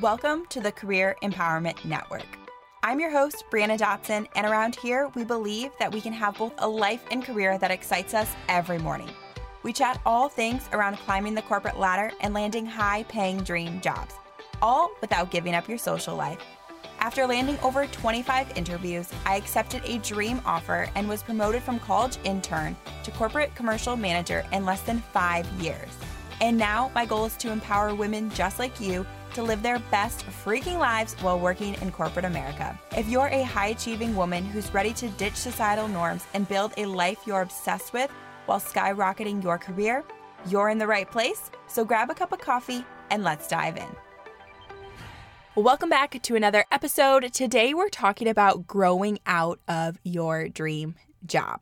Welcome to the Career Empowerment Network. I'm your host, Brianna Dotson, and around here, we believe that we can have both a life and career that excites us every morning. We chat all things around climbing the corporate ladder and landing high paying dream jobs, all without giving up your social life. After landing over 25 interviews, I accepted a dream offer and was promoted from college intern to corporate commercial manager in less than five years. And now my goal is to empower women just like you to live their best freaking lives while working in corporate America. If you're a high achieving woman who's ready to ditch societal norms and build a life you're obsessed with while skyrocketing your career, you're in the right place. So grab a cup of coffee and let's dive in. Welcome back to another episode. Today we're talking about growing out of your dream job.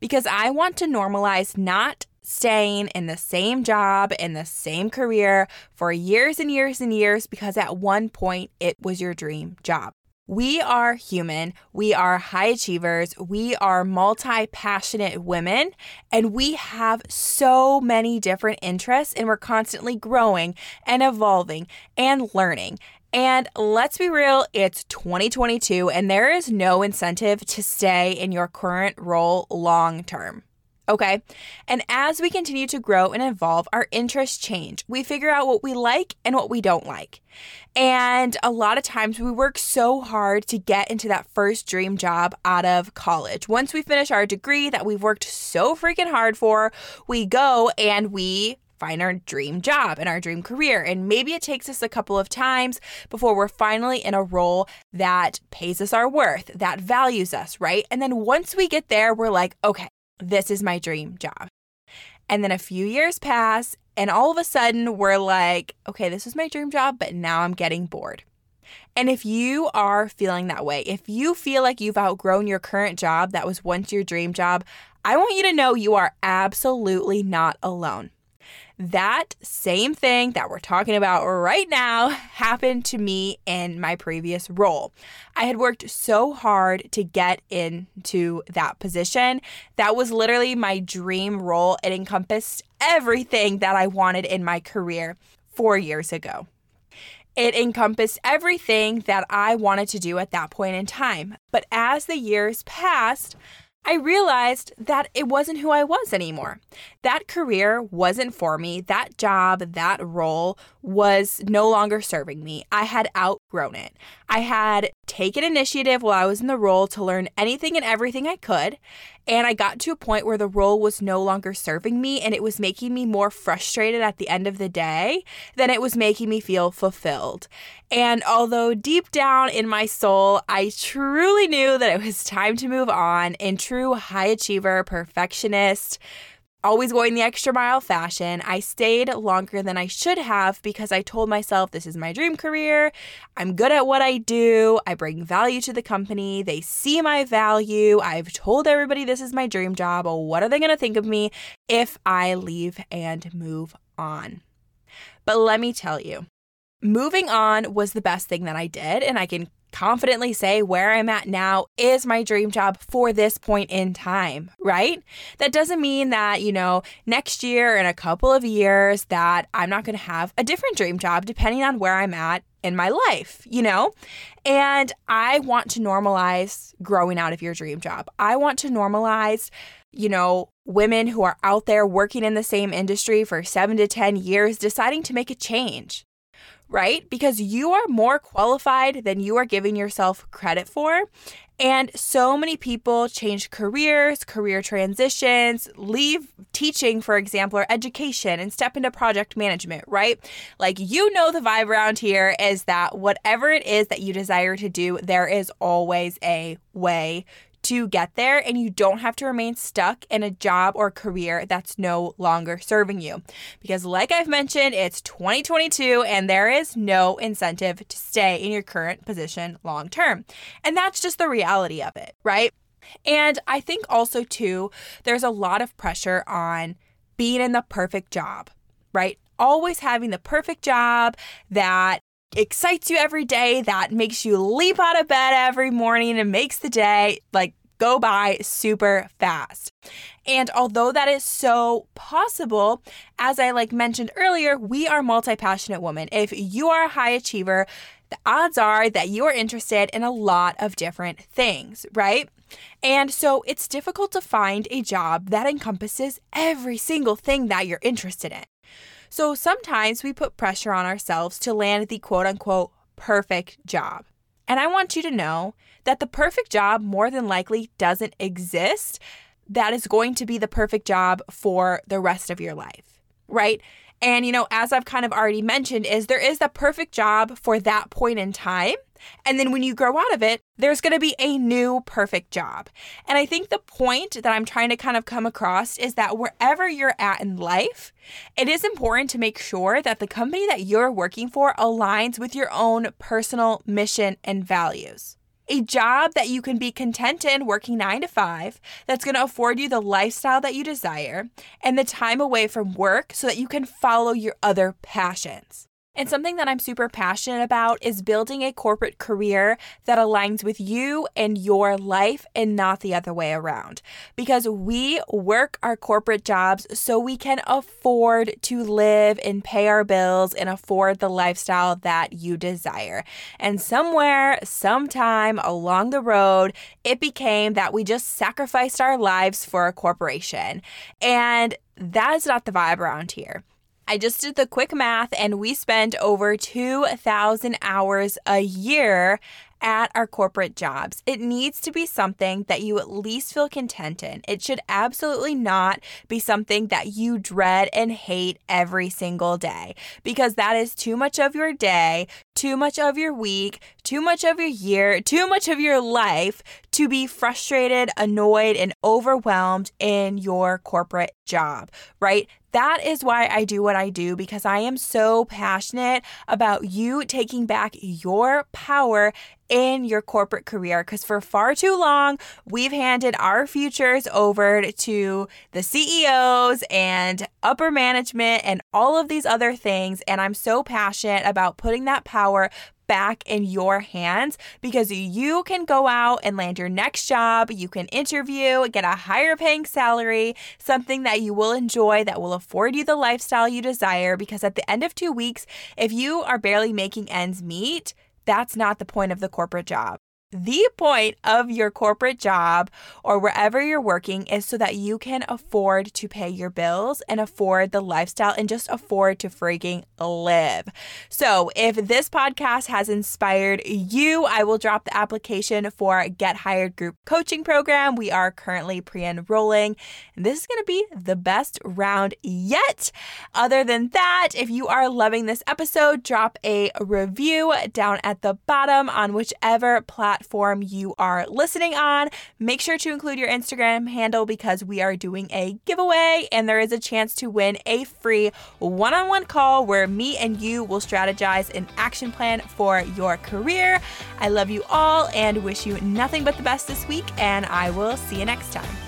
Because I want to normalize not staying in the same job, in the same career for years and years and years because at one point it was your dream job. We are human. We are high achievers. We are multi passionate women, and we have so many different interests, and we're constantly growing and evolving and learning. And let's be real, it's 2022, and there is no incentive to stay in your current role long term. Okay. And as we continue to grow and evolve, our interests change. We figure out what we like and what we don't like. And a lot of times we work so hard to get into that first dream job out of college. Once we finish our degree that we've worked so freaking hard for, we go and we find our dream job and our dream career. And maybe it takes us a couple of times before we're finally in a role that pays us our worth, that values us, right? And then once we get there, we're like, okay, this is my dream job. And then a few years pass, and all of a sudden we're like, okay, this is my dream job, but now I'm getting bored. And if you are feeling that way, if you feel like you've outgrown your current job that was once your dream job, I want you to know you are absolutely not alone. That same thing that we're talking about right now happened to me in my previous role. I had worked so hard to get into that position. That was literally my dream role. It encompassed everything that I wanted in my career four years ago. It encompassed everything that I wanted to do at that point in time. But as the years passed, I realized that it wasn't who I was anymore. That career wasn't for me. That job, that role was no longer serving me. I had outgrown it. I had taken initiative while I was in the role to learn anything and everything I could. And I got to a point where the role was no longer serving me and it was making me more frustrated at the end of the day than it was making me feel fulfilled. And although deep down in my soul, I truly knew that it was time to move on in true high achiever, perfectionist, always going the extra mile fashion. I stayed longer than I should have because I told myself this is my dream career. I'm good at what I do. I bring value to the company. They see my value. I've told everybody this is my dream job. What are they going to think of me if I leave and move on? But let me tell you, moving on was the best thing that I did. And I can confidently say where I'm at now is my dream job for this point in time, right? That doesn't mean that, you know, next year in a couple of years that I'm not going to have a different dream job depending on where I'm at in my life, you know? And I want to normalize growing out of your dream job. I want to normalize, you know, women who are out there working in the same industry for seven to 10 years deciding to make a change right? Because you are more qualified than you are giving yourself credit for. And so many people change careers, career transitions, leave teaching, for example, or education and step into project management, right? Like, you know, the vibe around here is that whatever it is that you desire to do, there is always a way to get there and you don't have to remain stuck in a job or career that's no longer serving you. Because, like I've mentioned, it's 2022 and there is no incentive to stay in your current position long term. And that's just the reality of it, right? And I think also, too, there's a lot of pressure on being in the perfect job, right? Always having the perfect job that excites you every day, that makes you leap out of bed every morning and makes the day like go by super fast. And although that is so possible, as I like mentioned earlier, we are multi-passionate women. If you are a high achiever, the odds are that you are interested in a lot of different things, right? And so it's difficult to find a job that encompasses every single thing that you're interested in. So sometimes we put pressure on ourselves to land the quote unquote perfect job. And I want you to know that the perfect job more than likely doesn't exist that is going to be the perfect job for the rest of your life, right? And, you know, as I've kind of already mentioned, is there is the perfect job for that point in time. And then when you grow out of it, there's going to be a new perfect job. And I think the point that I'm trying to kind of come across is that wherever you're at in life, it is important to make sure that the company that you're working for aligns with your own personal mission and values a job that you can be content in working nine to five, that's going to afford you the lifestyle that you desire and the time away from work so that you can follow your other passions. And something that I'm super passionate about is building a corporate career that aligns with you and your life and not the other way around. Because we work our corporate jobs so we can afford to live and pay our bills and afford the lifestyle that you desire. And somewhere, sometime along the road, it became that we just sacrificed our lives for a corporation. And that is not the vibe around here. I just did the quick math and we spend over 2,000 hours a year at our corporate jobs. It needs to be something that you at least feel content in. It should absolutely not be something that you dread and hate every single day because that is too much of your day, too much of your week, too much of your year, too much of your life to be frustrated, annoyed, and overwhelmed in your corporate job, right? That is why I do what I do because I am so passionate about you taking back your power in your corporate career because for far too long we've handed our futures over to the CEOs and upper management and all of these other things and I'm so passionate about putting that power back in your hands because you can go out and land your next job. You can interview, get a higher paying salary, something that you will enjoy that will afford you the lifestyle you desire. Because at the end of two weeks, if you are barely making ends meet, that's not the point of the corporate job. The point of your corporate job or wherever you're working is so that you can afford to pay your bills and afford the lifestyle and just afford to freaking live. So, if this podcast has inspired you, I will drop the application for Get Hired Group Coaching Program. We are currently pre enrolling, this is going to be the best round yet. Other than that, if you are loving this episode, drop a review down at the bottom on whichever platform platform you are listening on. Make sure to include your Instagram handle because we are doing a giveaway and there is a chance to win a free one on one call where me and you will strategize an action plan for your career. I love you all and wish you nothing but the best this week, and I will see you next time.